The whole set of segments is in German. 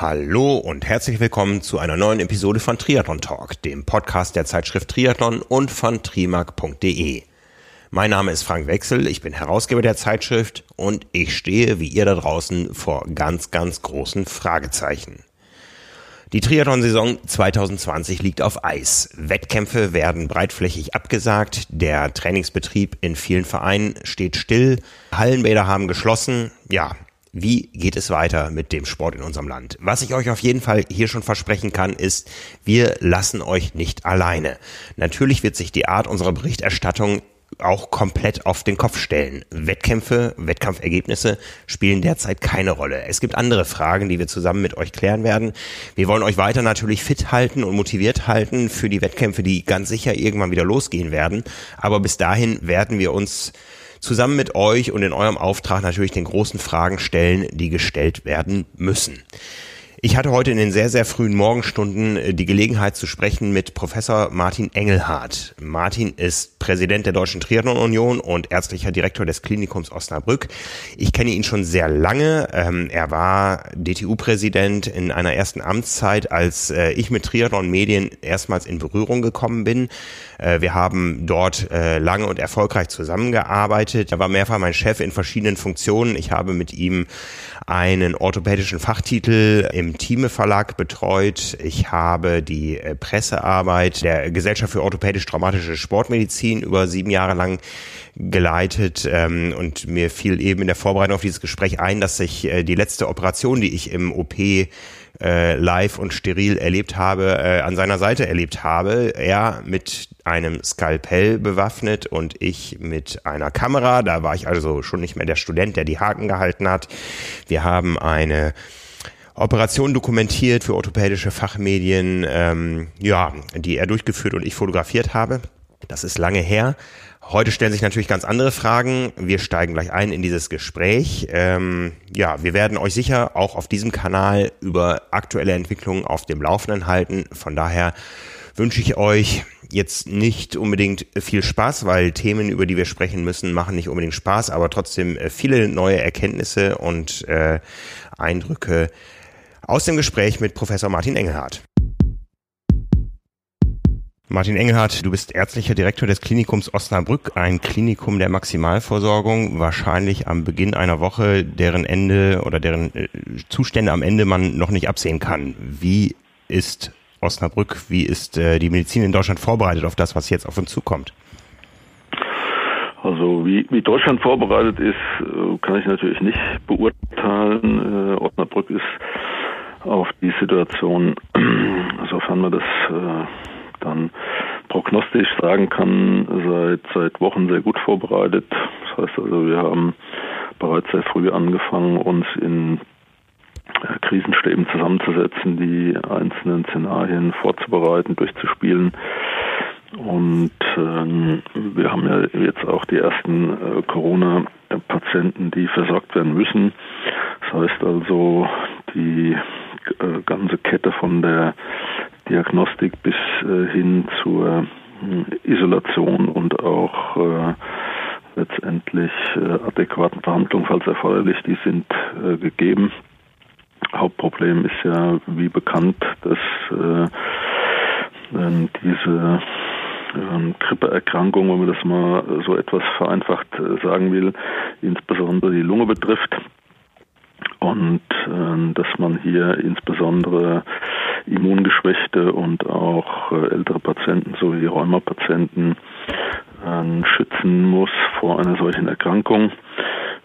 Hallo und herzlich willkommen zu einer neuen Episode von Triathlon Talk, dem Podcast der Zeitschrift Triathlon und von trimark.de. Mein Name ist Frank Wechsel, ich bin Herausgeber der Zeitschrift und ich stehe wie ihr da draußen vor ganz, ganz großen Fragezeichen. Die Triathlon-Saison 2020 liegt auf Eis. Wettkämpfe werden breitflächig abgesagt. Der Trainingsbetrieb in vielen Vereinen steht still. Hallenbäder haben geschlossen. Ja, wie geht es weiter mit dem Sport in unserem Land? Was ich euch auf jeden Fall hier schon versprechen kann, ist, wir lassen euch nicht alleine. Natürlich wird sich die Art unserer Berichterstattung auch komplett auf den Kopf stellen. Wettkämpfe, Wettkampfergebnisse spielen derzeit keine Rolle. Es gibt andere Fragen, die wir zusammen mit euch klären werden. Wir wollen euch weiter natürlich fit halten und motiviert halten für die Wettkämpfe, die ganz sicher irgendwann wieder losgehen werden. Aber bis dahin werden wir uns zusammen mit euch und in eurem Auftrag natürlich den großen Fragen stellen, die gestellt werden müssen. Ich hatte heute in den sehr, sehr frühen Morgenstunden äh, die Gelegenheit zu sprechen mit Professor Martin Engelhardt. Martin ist Präsident der Deutschen Triathlon Union und ärztlicher Direktor des Klinikums Osnabrück. Ich kenne ihn schon sehr lange. Ähm, er war DTU-Präsident in einer ersten Amtszeit, als äh, ich mit Triathlon-Medien erstmals in Berührung gekommen bin. Äh, wir haben dort lange und erfolgreich zusammengearbeitet. Er war mehrfach mein Chef in verschiedenen Funktionen. Ich habe mit ihm einen orthopädischen Fachtitel im Thieme Verlag betreut. Ich habe die äh, Pressearbeit der Gesellschaft für orthopädisch-traumatische Sportmedizin über sieben Jahre lang geleitet ähm, und mir fiel eben in der Vorbereitung auf dieses Gespräch ein, dass ich äh, die letzte Operation, die ich im OP äh, live und steril erlebt habe, äh, an seiner Seite erlebt habe. Er mit einem Skalpell bewaffnet und ich mit einer Kamera. Da war ich also schon nicht mehr der Student, der die Haken gehalten hat. Wir haben eine Operation dokumentiert für orthopädische Fachmedien, ähm, ja, die er durchgeführt und ich fotografiert habe. Das ist lange her. Heute stellen sich natürlich ganz andere Fragen. Wir steigen gleich ein in dieses Gespräch. Ähm, ja, wir werden euch sicher auch auf diesem Kanal über aktuelle Entwicklungen auf dem Laufenden halten. Von daher wünsche ich euch jetzt nicht unbedingt viel Spaß, weil Themen, über die wir sprechen müssen, machen nicht unbedingt Spaß, aber trotzdem äh, viele neue Erkenntnisse und äh, Eindrücke aus dem Gespräch mit Professor Martin Engelhardt. Martin Engelhardt, du bist ärztlicher Direktor des Klinikums Osnabrück, ein Klinikum der Maximalversorgung, wahrscheinlich am Beginn einer Woche, deren Ende oder deren äh, Zustände am Ende man noch nicht absehen kann. Wie ist Osnabrück, wie ist äh, die Medizin in Deutschland vorbereitet auf das, was jetzt auf uns zukommt? Also wie, wie Deutschland vorbereitet ist, äh, kann ich natürlich nicht beurteilen. Osnabrück ist auf die Situation, sofern man das dann prognostisch sagen kann, seit, seit Wochen sehr gut vorbereitet. Das heißt also, wir haben bereits sehr früh angefangen, uns in äh, Krisenstäben zusammenzusetzen, die einzelnen Szenarien vorzubereiten, durchzuspielen. Und ähm, wir haben ja jetzt auch die ersten äh, Corona-Patienten, die versorgt werden müssen. Das heißt also, die äh, ganze Kette von der Diagnostik bis äh, hin zur äh, Isolation und auch äh, letztendlich adäquaten Verhandlungen, falls erforderlich, die sind gegeben. Hauptproblem ist ja, wie bekannt, dass diese ähm, Grippeerkrankung, wenn man das mal so etwas vereinfacht sagen will, insbesondere die Lunge betrifft und äh, dass man hier insbesondere Immungeschwächte und auch äh, ältere Patienten sowie Rheumapatienten äh, schützen muss vor einer solchen Erkrankung.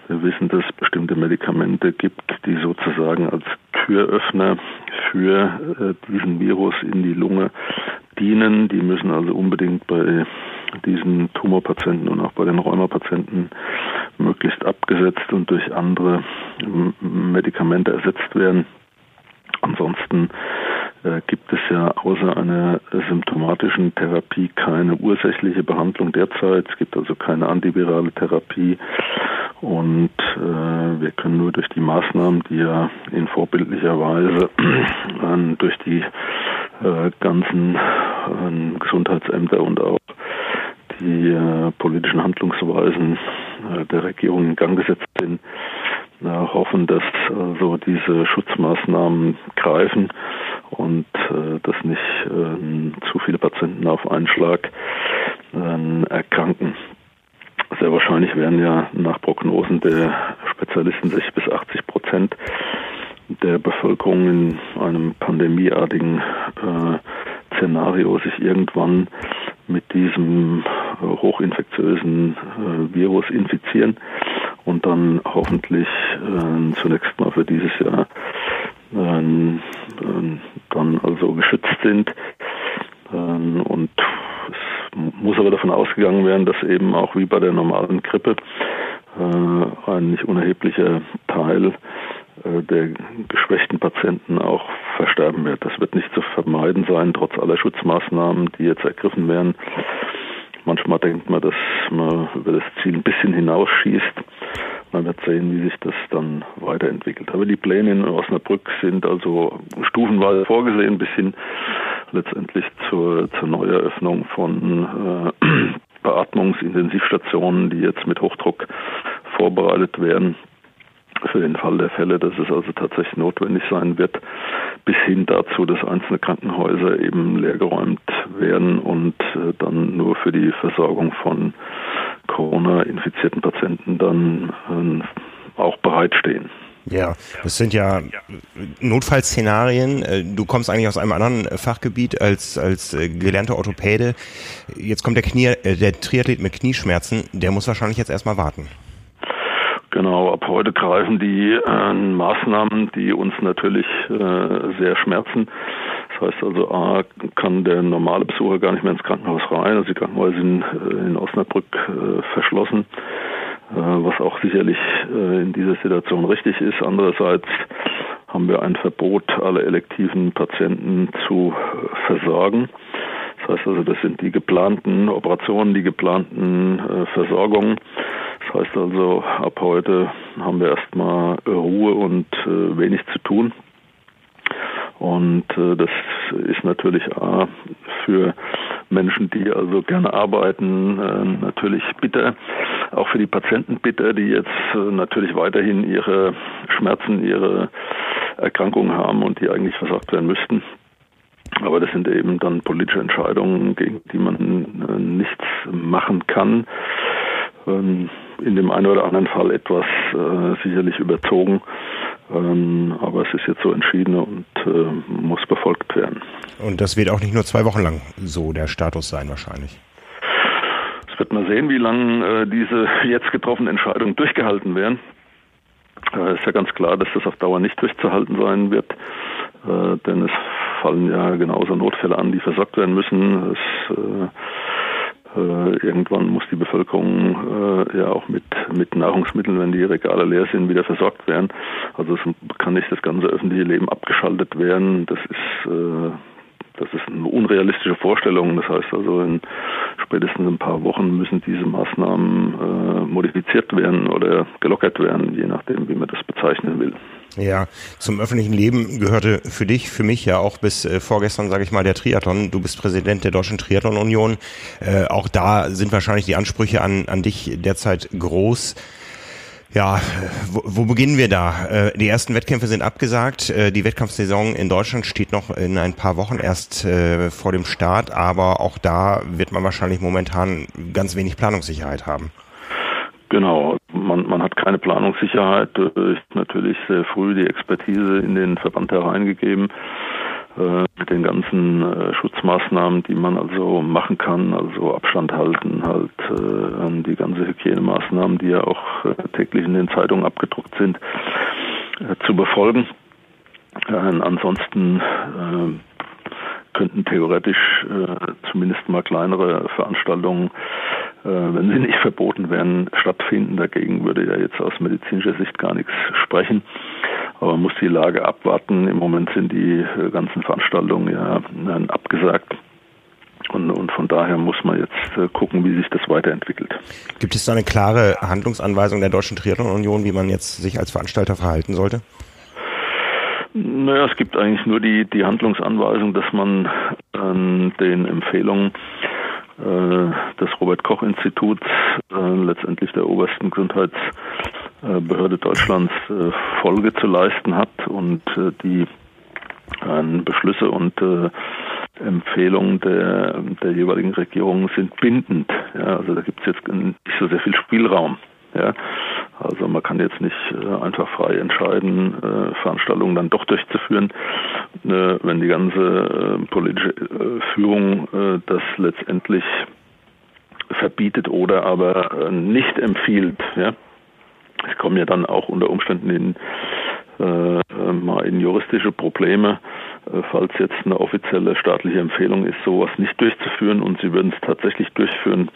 Wir wissen, dass es bestimmte Medikamente gibt, die sozusagen als Türöffner für äh, diesen Virus in die Lunge dienen. Die müssen also unbedingt bei diesen Tumorpatienten und auch bei den Rheumapatienten möglichst abgesetzt und durch andere Medikamente ersetzt werden. Ansonsten äh, gibt es ja außer einer symptomatischen Therapie keine ursächliche Behandlung derzeit. Es gibt also keine antivirale Therapie und äh, wir können nur durch die Maßnahmen, die ja in vorbildlicher Weise äh, durch die äh, ganzen äh, Gesundheitsämter und auch die äh, politischen Handlungsweisen äh, der Regierung in Gang gesetzt sind, äh, hoffen, dass also diese Schutzmaßnahmen greifen und äh, dass nicht äh, zu viele Patienten auf einen Schlag äh, erkranken. Sehr wahrscheinlich werden ja nach Prognosen der Spezialisten 60 bis 80 Prozent der Bevölkerung in einem pandemieartigen äh, Szenario sich irgendwann mit diesem hochinfektiösen äh, Virus infizieren und dann hoffentlich äh, zunächst mal für dieses Jahr ähm, äh, dann also geschützt sind. Ähm, und es muss aber davon ausgegangen werden, dass eben auch wie bei der normalen Grippe äh, ein nicht unerheblicher Teil der geschwächten Patienten auch versterben wird. Das wird nicht zu vermeiden sein, trotz aller Schutzmaßnahmen, die jetzt ergriffen werden. Manchmal denkt man, dass man über das Ziel ein bisschen hinausschießt. Man wird sehen, wie sich das dann weiterentwickelt. Aber die Pläne in Osnabrück sind also stufenweise vorgesehen, bis hin letztendlich zur, zur Neueröffnung von äh, Beatmungsintensivstationen, die jetzt mit Hochdruck vorbereitet werden für den Fall der Fälle, dass es also tatsächlich notwendig sein wird, bis hin dazu, dass einzelne Krankenhäuser eben leergeräumt werden und äh, dann nur für die Versorgung von Corona-infizierten Patienten dann äh, auch bereitstehen. Ja, das sind ja Notfallszenarien. Äh, du kommst eigentlich aus einem anderen Fachgebiet als, als gelernter Orthopäde. Jetzt kommt der Knie, der Triathlet mit Knieschmerzen, der muss wahrscheinlich jetzt erstmal warten. Genau, ab heute greifen die äh, Maßnahmen, die uns natürlich äh, sehr schmerzen. Das heißt also, A, kann der normale Besucher gar nicht mehr ins Krankenhaus rein. Also die Krankenhäuser sind äh, in Osnabrück äh, verschlossen, äh, was auch sicherlich äh, in dieser Situation richtig ist. Andererseits haben wir ein Verbot, alle elektiven Patienten zu versorgen. Das heißt also, das sind die geplanten Operationen, die geplanten Versorgungen. Heißt also, ab heute haben wir erstmal Ruhe und äh, wenig zu tun. Und äh, das ist natürlich A, für Menschen, die also gerne arbeiten, äh, natürlich bitter. Auch für die Patienten bitter, die jetzt äh, natürlich weiterhin ihre Schmerzen, ihre Erkrankungen haben und die eigentlich versorgt werden müssten. Aber das sind eben dann politische Entscheidungen, gegen die man äh, nichts machen kann. Ähm, in dem einen oder anderen Fall etwas äh, sicherlich überzogen. Ähm, aber es ist jetzt so entschieden und äh, muss befolgt werden. Und das wird auch nicht nur zwei Wochen lang so der Status sein wahrscheinlich. Es wird mal sehen, wie lange äh, diese jetzt getroffenen Entscheidungen durchgehalten werden. Es ist ja ganz klar, dass das auf Dauer nicht durchzuhalten sein wird, denn es fallen ja genauso Notfälle an, die versorgt werden müssen. Es irgendwann muss die Bevölkerung äh, ja auch mit, mit Nahrungsmitteln, wenn die Regale leer sind, wieder versorgt werden. Also es kann nicht das ganze öffentliche Leben abgeschaltet werden. Das ist äh, das ist eine unrealistische Vorstellung. Das heißt also, in spätestens ein paar Wochen müssen diese Maßnahmen äh, modifiziert werden oder gelockert werden, je nachdem, wie man das bezeichnen will. Ja, zum öffentlichen Leben gehörte für dich, für mich ja auch bis äh, vorgestern, sage ich mal, der Triathlon. Du bist Präsident der Deutschen Triathlon Union. Äh, auch da sind wahrscheinlich die Ansprüche an, an dich derzeit groß. Ja, wo, wo beginnen wir da? Äh, die ersten Wettkämpfe sind abgesagt. Äh, die Wettkampfsaison in Deutschland steht noch in ein paar Wochen erst äh, vor dem Start, aber auch da wird man wahrscheinlich momentan ganz wenig Planungssicherheit haben. Genau, man, man hat keine Planungssicherheit. Ist natürlich sehr früh die Expertise in den Verband hereingegeben äh, mit den ganzen äh, Schutzmaßnahmen, die man also machen kann, also Abstand halten, halt äh, die ganze Hygienemaßnahmen, die ja auch äh, täglich in den Zeitungen abgedruckt sind, äh, zu befolgen. Äh, ansonsten könnten theoretisch zumindest mal kleinere Veranstaltungen äh, wenn sie nicht verboten werden, stattfinden. Dagegen würde ja jetzt aus medizinischer Sicht gar nichts sprechen. Aber man muss die Lage abwarten. Im Moment sind die äh, ganzen Veranstaltungen ja abgesagt. Und, und, von daher muss man jetzt äh, gucken, wie sich das weiterentwickelt. Gibt es da eine klare Handlungsanweisung der Deutschen Triathlon Union, wie man jetzt sich als Veranstalter verhalten sollte? Naja, es gibt eigentlich nur die, die Handlungsanweisung, dass man an den Empfehlungen äh, des Robert Koch Instituts, äh, letztendlich der obersten Gesundheitsbehörde äh, Behörde Deutschlands äh, Folge zu leisten hat und äh, die Beschlüsse und Empfehlungen der, der jeweiligen Regierungen sind bindend. Ja, also da gibt es jetzt nicht so sehr viel Spielraum. Ja, also man kann jetzt nicht äh, einfach frei entscheiden, äh, Veranstaltungen dann doch durchzuführen, äh, wenn die ganze politische Führung das letztendlich verbietet oder aber nicht empfiehlt. Ja. Es kommen ja dann auch unter Umständen in, mal in juristische Probleme, falls jetzt eine offizielle staatliche Empfehlung ist, sowas nicht durchzuführen und sie würden es tatsächlich durchführen,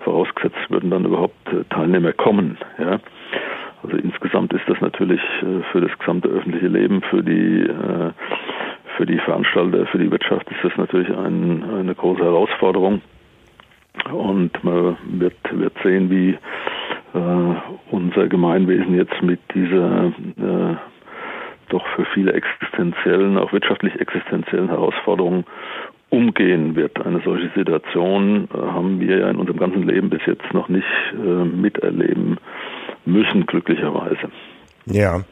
vorausgesetzt würden dann überhaupt Teilnehmer kommen. Ja. Also insgesamt ist das natürlich äh, für das gesamte öffentliche Leben, für die äh, für die Veranstalter, für die Wirtschaft ist das natürlich ein, eine große Herausforderung. Und man wird, wird sehen, wie äh, unser Gemeinwesen jetzt mit dieser doch für viele existenziellen, auch wirtschaftlich existenziellen Herausforderungen umgehen wird. Eine solche Situation haben wir ja in unserem ganzen Leben bis jetzt noch nicht miterleben müssen, glücklicherweise. Ja.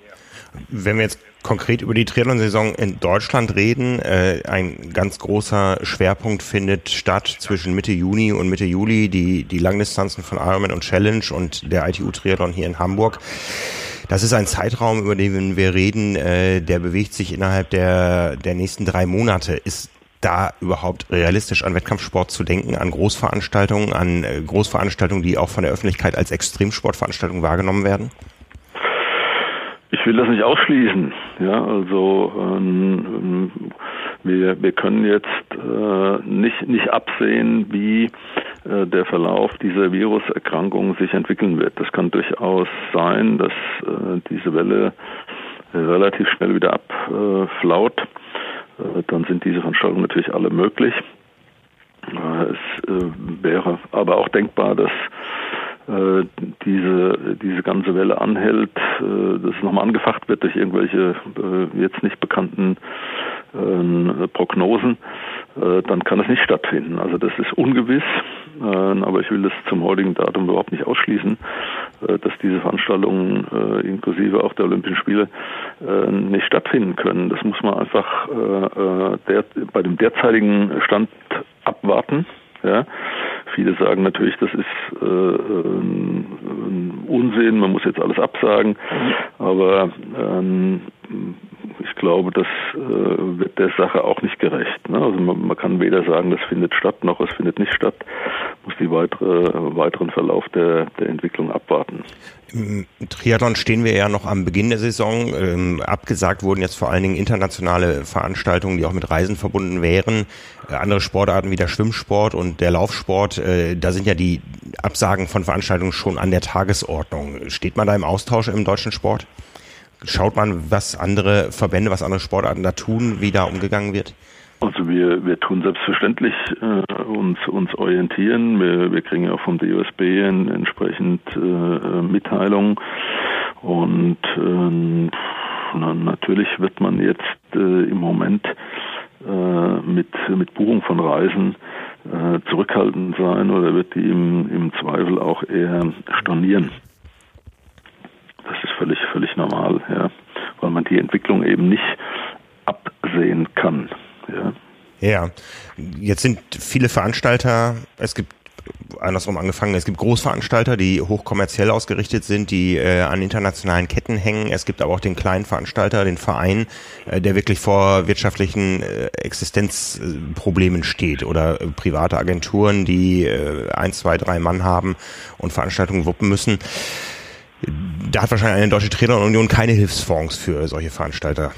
Wenn wir jetzt konkret über die Triathlon-Saison in Deutschland reden, äh, ein ganz großer Schwerpunkt findet statt zwischen Mitte Juni und Mitte Juli, die, die Langdistanzen von Ironman und Challenge und der ITU-Triathlon hier in Hamburg. Das ist ein Zeitraum, über den wir reden, äh, der bewegt sich innerhalb der, der nächsten drei Monate. Ist da überhaupt realistisch an Wettkampfsport zu denken, an Großveranstaltungen, an äh, Großveranstaltungen, die auch von der Öffentlichkeit als Extremsportveranstaltungen wahrgenommen werden? Ich will das nicht ausschließen. Ja, also ähm, wir, wir können jetzt äh, nicht, nicht absehen, wie äh, der Verlauf dieser Viruserkrankung sich entwickeln wird. Das kann durchaus sein, dass äh, diese Welle relativ schnell wieder abflaut. Äh, dann sind diese Veranstaltungen natürlich alle möglich. Äh, es äh, wäre aber auch denkbar, dass diese, diese ganze Welle anhält, dass es nochmal angefacht wird durch irgendwelche jetzt nicht bekannten Prognosen, dann kann es nicht stattfinden. Also das ist ungewiss, aber ich will das zum heutigen Datum überhaupt nicht ausschließen, dass diese Veranstaltungen inklusive auch der Olympischen Spiele nicht stattfinden können. Das muss man einfach bei dem derzeitigen Stand abwarten. Ja. Viele sagen natürlich, das ist äh, ein Unsinn, man muss jetzt alles absagen, aber ähm, ich glaube, das äh, wird der Sache auch nicht gerecht. Ne? Also man, man, kann weder sagen, das findet statt, noch es findet nicht statt, muss die weitere, weiteren Verlauf der, der Entwicklung abwarten. Im Triathlon stehen wir ja noch am Beginn der Saison. Ähm, abgesagt wurden jetzt vor allen Dingen internationale Veranstaltungen, die auch mit Reisen verbunden wären. Äh, andere Sportarten wie der Schwimmsport und der Laufsport, äh, da sind ja die Absagen von Veranstaltungen schon an der Tagesordnung. Steht man da im Austausch im deutschen Sport? Schaut man, was andere Verbände, was andere Sportarten da tun, wie da umgegangen wird? Also wir, wir tun selbstverständlich äh, uns, uns orientieren. Wir, wir kriegen ja auch vom DOSB in, entsprechend äh, Mitteilungen. Und äh, na, natürlich wird man jetzt äh, im Moment äh, mit, mit Buchung von Reisen äh, zurückhaltend sein oder wird die im, im Zweifel auch eher stornieren. Das ist völlig, völlig normal, ja, weil man die Entwicklung eben nicht absehen kann. Ja. Ja, jetzt sind viele Veranstalter, es gibt andersrum angefangen, es gibt Großveranstalter, die hochkommerziell ausgerichtet sind, die äh, an internationalen Ketten hängen. Es gibt aber auch den kleinen Veranstalter, den Verein, äh, der wirklich vor wirtschaftlichen äh, Existenzproblemen steht oder äh, private Agenturen, die äh, ein, zwei, drei Mann haben und Veranstaltungen wuppen müssen. Da hat wahrscheinlich eine deutsche Trainerunion keine Hilfsfonds für solche Veranstalter.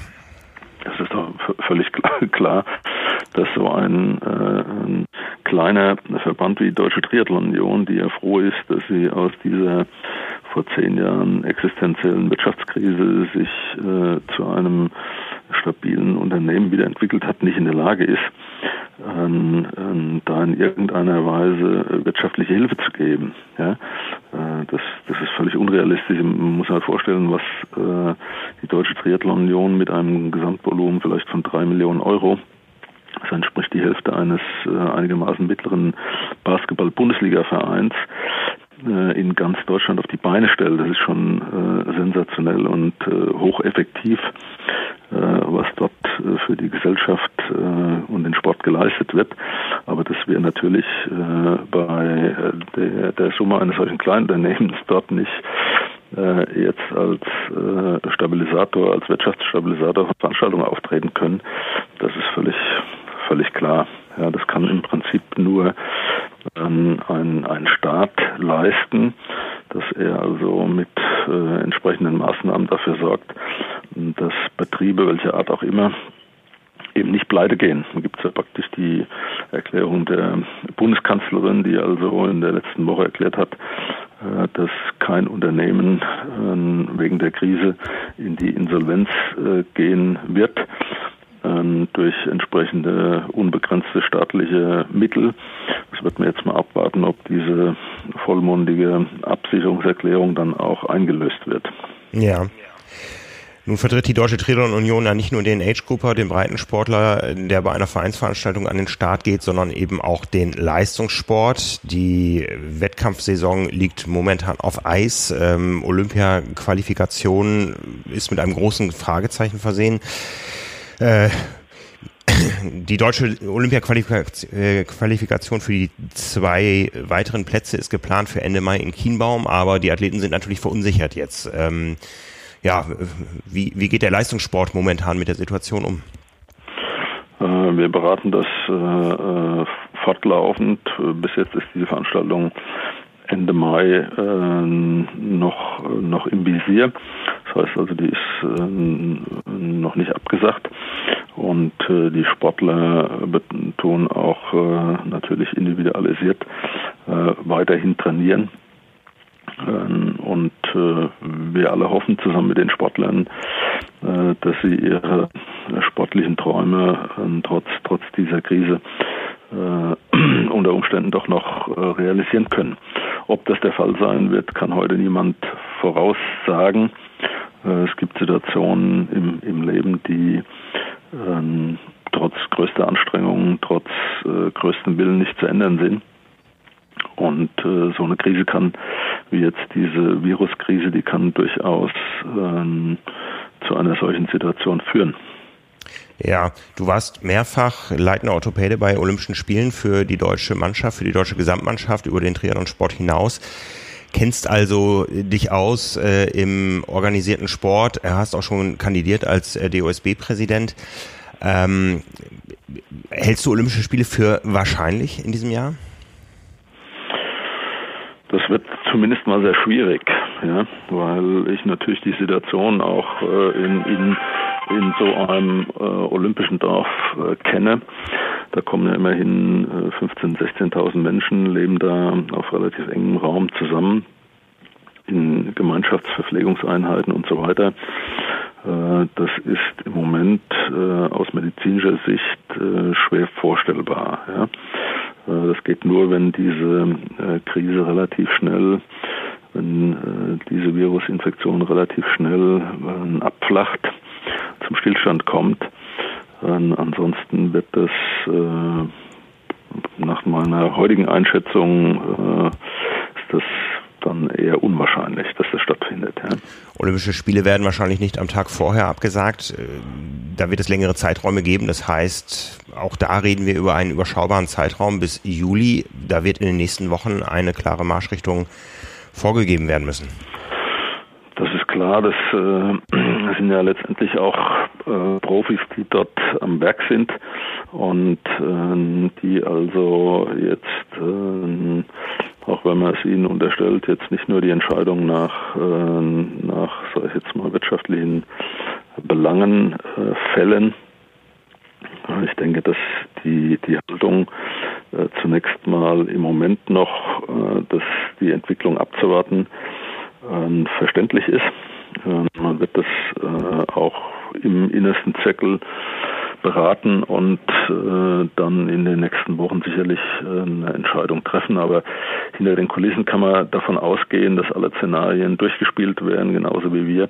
Völlig klar. klar dass so ein, äh, ein kleiner Verband wie die Deutsche Triathlon-Union, die ja froh ist, dass sie aus dieser vor zehn Jahren existenziellen Wirtschaftskrise sich äh, zu einem stabilen Unternehmen wieder entwickelt hat, nicht in der Lage ist, ähm, ähm, da in irgendeiner Weise wirtschaftliche Hilfe zu geben. Ja? Äh, das, das ist völlig unrealistisch. Man muss halt vorstellen, was äh, die Deutsche Triathlon Union mit einem Gesamtvolumen vielleicht von drei Millionen Euro das entspricht die Hälfte eines äh, einigermaßen mittleren Basketball-Bundesliga-Vereins äh, in ganz Deutschland auf die Beine stellt. Das ist schon äh, sensationell und äh, hocheffektiv, was dort für die Gesellschaft und den Sport geleistet wird. Aber das wäre natürlich bei der, Summe eines solchen Kleinunternehmens dort nicht jetzt als Stabilisator, als Wirtschaftsstabilisator von Veranstaltungen auftreten können. Das ist völlig, völlig klar. Ja, das kann im Prinzip nur ähm, ein, ein Staat leisten, dass er also mit äh, entsprechenden Maßnahmen dafür sorgt, dass Betriebe, welcher Art auch immer, eben nicht pleite gehen. Da gibt es ja praktisch die Erklärung der Bundeskanzlerin, die also in der letzten Woche erklärt hat, äh, dass kein Unternehmen äh, wegen der Krise in die Insolvenz äh, gehen wird durch entsprechende unbegrenzte staatliche Mittel. Das wird man jetzt mal abwarten, ob diese vollmundige Absicherungserklärung dann auch eingelöst wird. Ja. Nun vertritt die Deutsche Triathlon Union ja nicht nur den Age-Grupper, den Breitensportler, der bei einer Vereinsveranstaltung an den Start geht, sondern eben auch den Leistungssport. Die Wettkampfsaison liegt momentan auf Eis. Ähm, Olympia-Qualifikation ist mit einem großen Fragezeichen versehen. Äh, die deutsche Olympia-Qualifikation für die zwei weiteren Plätze ist geplant für Ende Mai in Kienbaum, aber die Athleten sind natürlich verunsichert jetzt. Ähm, ja, wie, wie geht der Leistungssport momentan mit der Situation um? Äh, wir beraten das äh, äh fortlaufend. Bis jetzt ist diese Veranstaltung Ende Mai äh, noch, noch im Visier. Das heißt also, die ist äh, noch nicht abgesagt. Und äh, die Sportler tun auch äh, natürlich individualisiert äh, weiterhin trainieren. Ähm, und äh, wir alle hoffen zusammen mit den Sportlern, äh, dass sie ihre sportlichen Träume äh, trotz, trotz dieser Krise unter Umständen doch noch realisieren können. Ob das der Fall sein wird, kann heute niemand voraussagen. Es gibt Situationen im, im Leben, die ähm, trotz größter Anstrengungen, trotz äh, größtem Willen nicht zu ändern sind. Und äh, so eine Krise kann, wie jetzt diese Viruskrise, die kann durchaus ähm, zu einer solchen Situation führen. Ja, du warst mehrfach leitender Orthopäde bei Olympischen Spielen für die deutsche Mannschaft, für die deutsche Gesamtmannschaft über den Triathlon-Sport hinaus. Kennst also dich aus äh, im organisierten Sport. Er hast auch schon kandidiert als äh, DOSB-Präsident. Ähm, hältst du Olympische Spiele für wahrscheinlich in diesem Jahr? Das wird zumindest mal sehr schwierig, ja, weil ich natürlich die Situation auch äh, in, in, in so einem äh, olympischen Dorf äh, kenne. Da kommen ja immerhin 15.000, äh, 16.000 Menschen, leben da auf relativ engem Raum zusammen in Gemeinschaftsverpflegungseinheiten und so weiter. Äh, das ist im Moment äh, aus medizinischer Sicht schwer vorstellbar. Das geht nur, wenn diese Krise relativ schnell, wenn diese Virusinfektion relativ schnell abflacht, zum Stillstand kommt. Ansonsten wird das nach meiner heutigen Einschätzung ist das dann eher unwahrscheinlich, dass das stattfindet. Ja. Olympische Spiele werden wahrscheinlich nicht am Tag vorher abgesagt. Äh, da wird es längere Zeiträume geben. Das heißt, auch da reden wir über einen überschaubaren Zeitraum bis Juli. Da wird in den nächsten Wochen eine klare Marschrichtung vorgegeben werden müssen. Das ist klar, das äh, sind ja letztendlich auch äh, Profis, die dort am Werk sind und äh, die also jetzt äh, auch wenn man es ihnen unterstellt, jetzt nicht nur die Entscheidung nach, äh, nach sag ich jetzt mal, wirtschaftlichen Belangen äh, fällen. Ich denke, dass die, die Haltung äh, zunächst mal im Moment noch, äh, dass die Entwicklung abzuwarten, äh, verständlich ist. Äh, man wird das äh, auch im innersten Zirkel beraten und äh, dann in den nächsten Wochen sicherlich äh, eine Entscheidung treffen. Aber hinter den Kulissen kann man davon ausgehen, dass alle Szenarien durchgespielt werden, genauso wie wir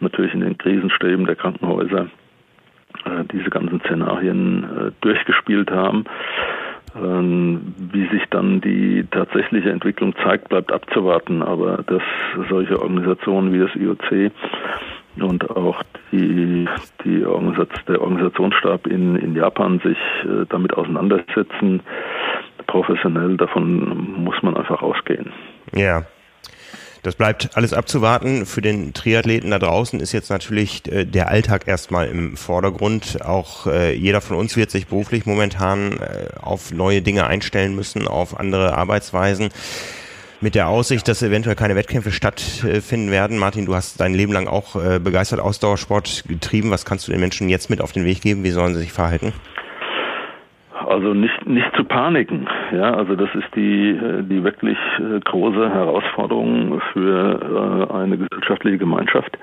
natürlich in den Krisenstäben der Krankenhäuser diese ganzen Szenarien durchgespielt haben. Ähm, wie sich dann die tatsächliche Entwicklung zeigt, bleibt abzuwarten. Aber dass solche Organisationen wie das IOC und auch die, die Organisation, der Organisationsstab in, in Japan sich äh, damit auseinandersetzen, professionell, davon muss man einfach ausgehen. Ja. Das bleibt alles abzuwarten. Für den Triathleten da draußen ist jetzt natürlich äh, der Alltag erstmal im Vordergrund. Auch äh, jeder von uns wird sich beruflich momentan äh, auf neue Dinge einstellen müssen, auf andere Arbeitsweisen. Mit der Aussicht, dass eventuell keine Wettkämpfe stattfinden werden. Martin, du hast dein Leben lang auch begeistert Ausdauersport getrieben. Was kannst du den Menschen jetzt mit auf den Weg geben? Wie sollen sie sich verhalten? Also nicht, nicht zu paniken. Ja, also das ist die, äh, die wirklich äh, große Herausforderung für äh, eine gesellschaftliche Gemeinschaft.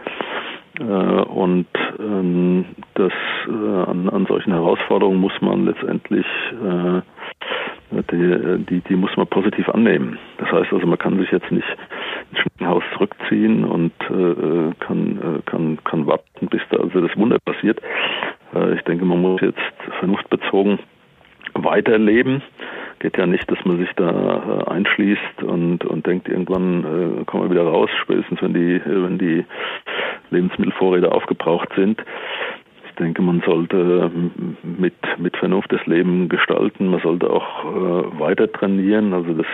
Und ähm, das, an, an solchen Herausforderungen muss man letztendlich die, die, die muss man positiv annehmen. Das heißt also, man kann sich jetzt nicht ins Schneckenhaus zurückziehen und kann, kann, kann warten, bis da also das Wunder passiert. Ich denke, man muss jetzt vernunftbezogen weiterleben. Geht ja nicht, dass man sich da äh, einschließt und, und denkt, irgendwann äh, kommen wir wieder raus, spätestens wenn die, wenn die Lebensmittelvorräte aufgebraucht sind. Ich denke, man sollte mit, mit Vernunft das Leben gestalten. Man sollte auch äh, weiter trainieren. Also das,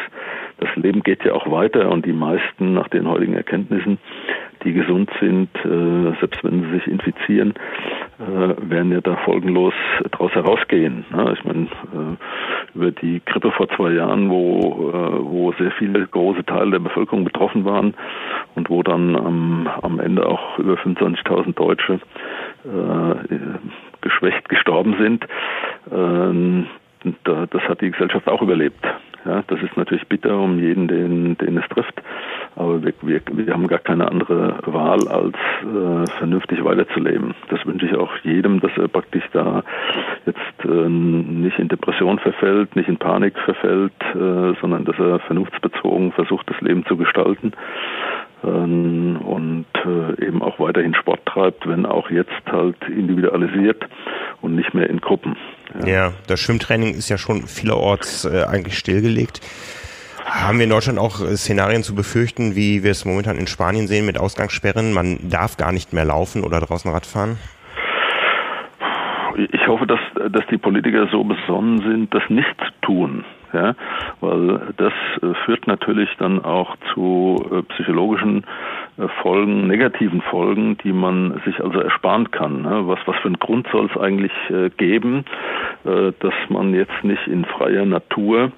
das Leben geht ja auch weiter und die meisten nach den heutigen Erkenntnissen, die gesund sind, äh, selbst wenn sie sich infizieren, äh, werden ja da folgenlos daraus herausgehen. Ne? Ich meine, äh, über die Grippe vor zwei Jahren, wo, äh, wo sehr viele große Teile der Bevölkerung betroffen waren und wo dann am, am Ende auch über 25.000 Deutsche äh, geschwächt gestorben sind. Ähm, das hat die Gesellschaft auch überlebt. Ja, das ist natürlich bitter um jeden, den, den es trifft. Aber wir, wir, wir haben gar keine andere Wahl, als äh, vernünftig weiterzuleben. Das wünsche ich auch jedem, dass er praktisch da jetzt äh, nicht in Depression verfällt, nicht in Panik verfällt, äh, sondern dass er vernunftsbezogen versucht, das Leben zu gestalten ähm, und äh, eben auch weiterhin Sport treibt, wenn auch jetzt halt individualisiert und nicht mehr in Gruppen. Ja, ja das Schwimmtraining ist ja schon vielerorts äh, eigentlich stillgelegt. Haben wir in Deutschland auch äh, Szenarien zu befürchten, wie wir es momentan in Spanien sehen mit Ausgangssperren? Man darf gar nicht mehr laufen oder draußen Radfahren? Ich hoffe, dass, dass die Politiker so besonnen sind, das nicht zu tun. Ja, weil das äh, führt natürlich dann auch zu äh, psychologischen Folgen, negativen Folgen, die man sich also ersparen kann. Ne? Was, was für einen Grund soll es eigentlich geben, dass man jetzt nicht in freier Natur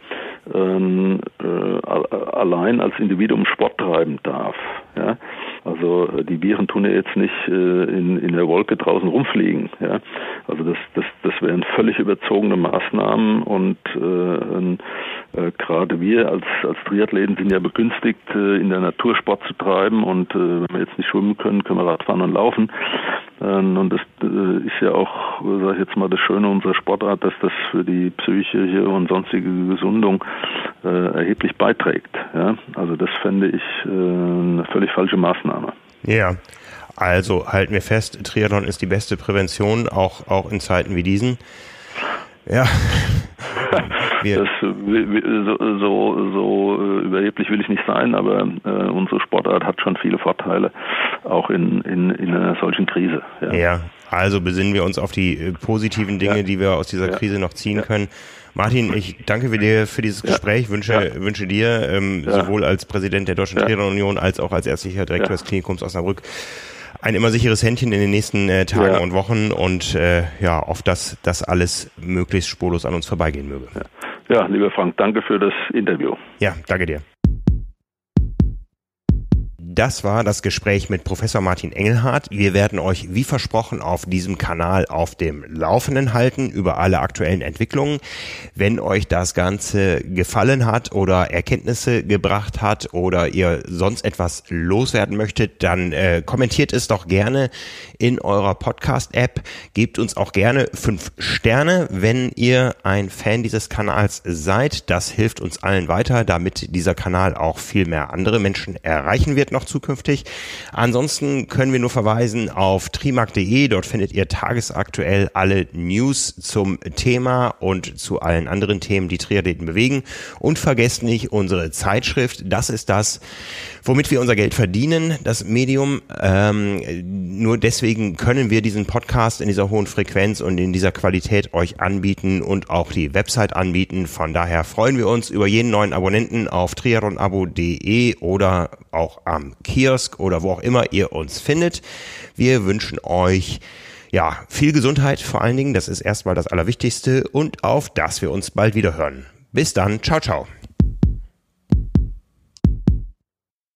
ähm, äh, allein als Individuum Sport treiben darf. Ja? Also äh, die Viren tun ja jetzt nicht äh, in, in der Wolke draußen rumfliegen. Ja? Also das, das wären völlig überzogene Maßnahmen und äh, äh, gerade wir als, als Triathleten sind ja begünstigt, äh, in der Natur Sport zu treiben und äh, wenn wir jetzt nicht schwimmen können, können wir Radfahren und laufen. Ähm, und das äh, ist ja auch, sage ich jetzt mal, das Schöne unserer Sportart, dass das für die psychische und sonstige Gesundung äh, erheblich beiträgt. Ja? Also das fände ich äh, eine völlig falsche Maßnahme. Ja. Also halten wir fest, Triathlon ist die beste Prävention, auch, auch in Zeiten wie diesen. Ja. das, so, so, so überheblich will ich nicht sein, aber äh, unsere Sportart hat schon viele Vorteile, auch in, in, in einer solchen Krise. Ja. ja, also besinnen wir uns auf die äh, positiven Dinge, ja. die wir aus dieser Krise noch ziehen können. Martin, ich danke dir für dieses Gespräch, wünsche, wünsche dir ähm, sowohl als Präsident der Deutschen ja. Union als auch als ärztlicher Direktor des Klinikums Osnabrück ein immer sicheres Händchen in den nächsten äh, Tagen ja. und Wochen und äh, ja, auf das das alles möglichst spurlos an uns vorbeigehen möge. Ja. ja, lieber Frank, danke für das Interview. Ja, danke dir. Das war das Gespräch mit Professor Martin Engelhardt. Wir werden euch wie versprochen auf diesem Kanal auf dem Laufenden halten über alle aktuellen Entwicklungen. Wenn euch das Ganze gefallen hat oder Erkenntnisse gebracht hat oder ihr sonst etwas loswerden möchtet, dann äh, kommentiert es doch gerne in eurer Podcast-App. Gebt uns auch gerne fünf Sterne, wenn ihr ein Fan dieses Kanals seid. Das hilft uns allen weiter, damit dieser Kanal auch viel mehr andere Menschen erreichen wird noch zukünftig. Ansonsten können wir nur verweisen auf trimark.de. Dort findet ihr tagesaktuell alle News zum Thema und zu allen anderen Themen, die Triathleten bewegen. Und vergesst nicht unsere Zeitschrift. Das ist das, womit wir unser Geld verdienen, das Medium. Ähm, nur deswegen können wir diesen Podcast in dieser hohen Frequenz und in dieser Qualität euch anbieten und auch die Website anbieten. Von daher freuen wir uns über jeden neuen Abonnenten auf triathlonabo.de oder auch am Kiosk oder wo auch immer ihr uns findet. Wir wünschen euch ja, viel Gesundheit vor allen Dingen, das ist erstmal das Allerwichtigste und auf dass wir uns bald wieder hören. Bis dann, ciao, ciao.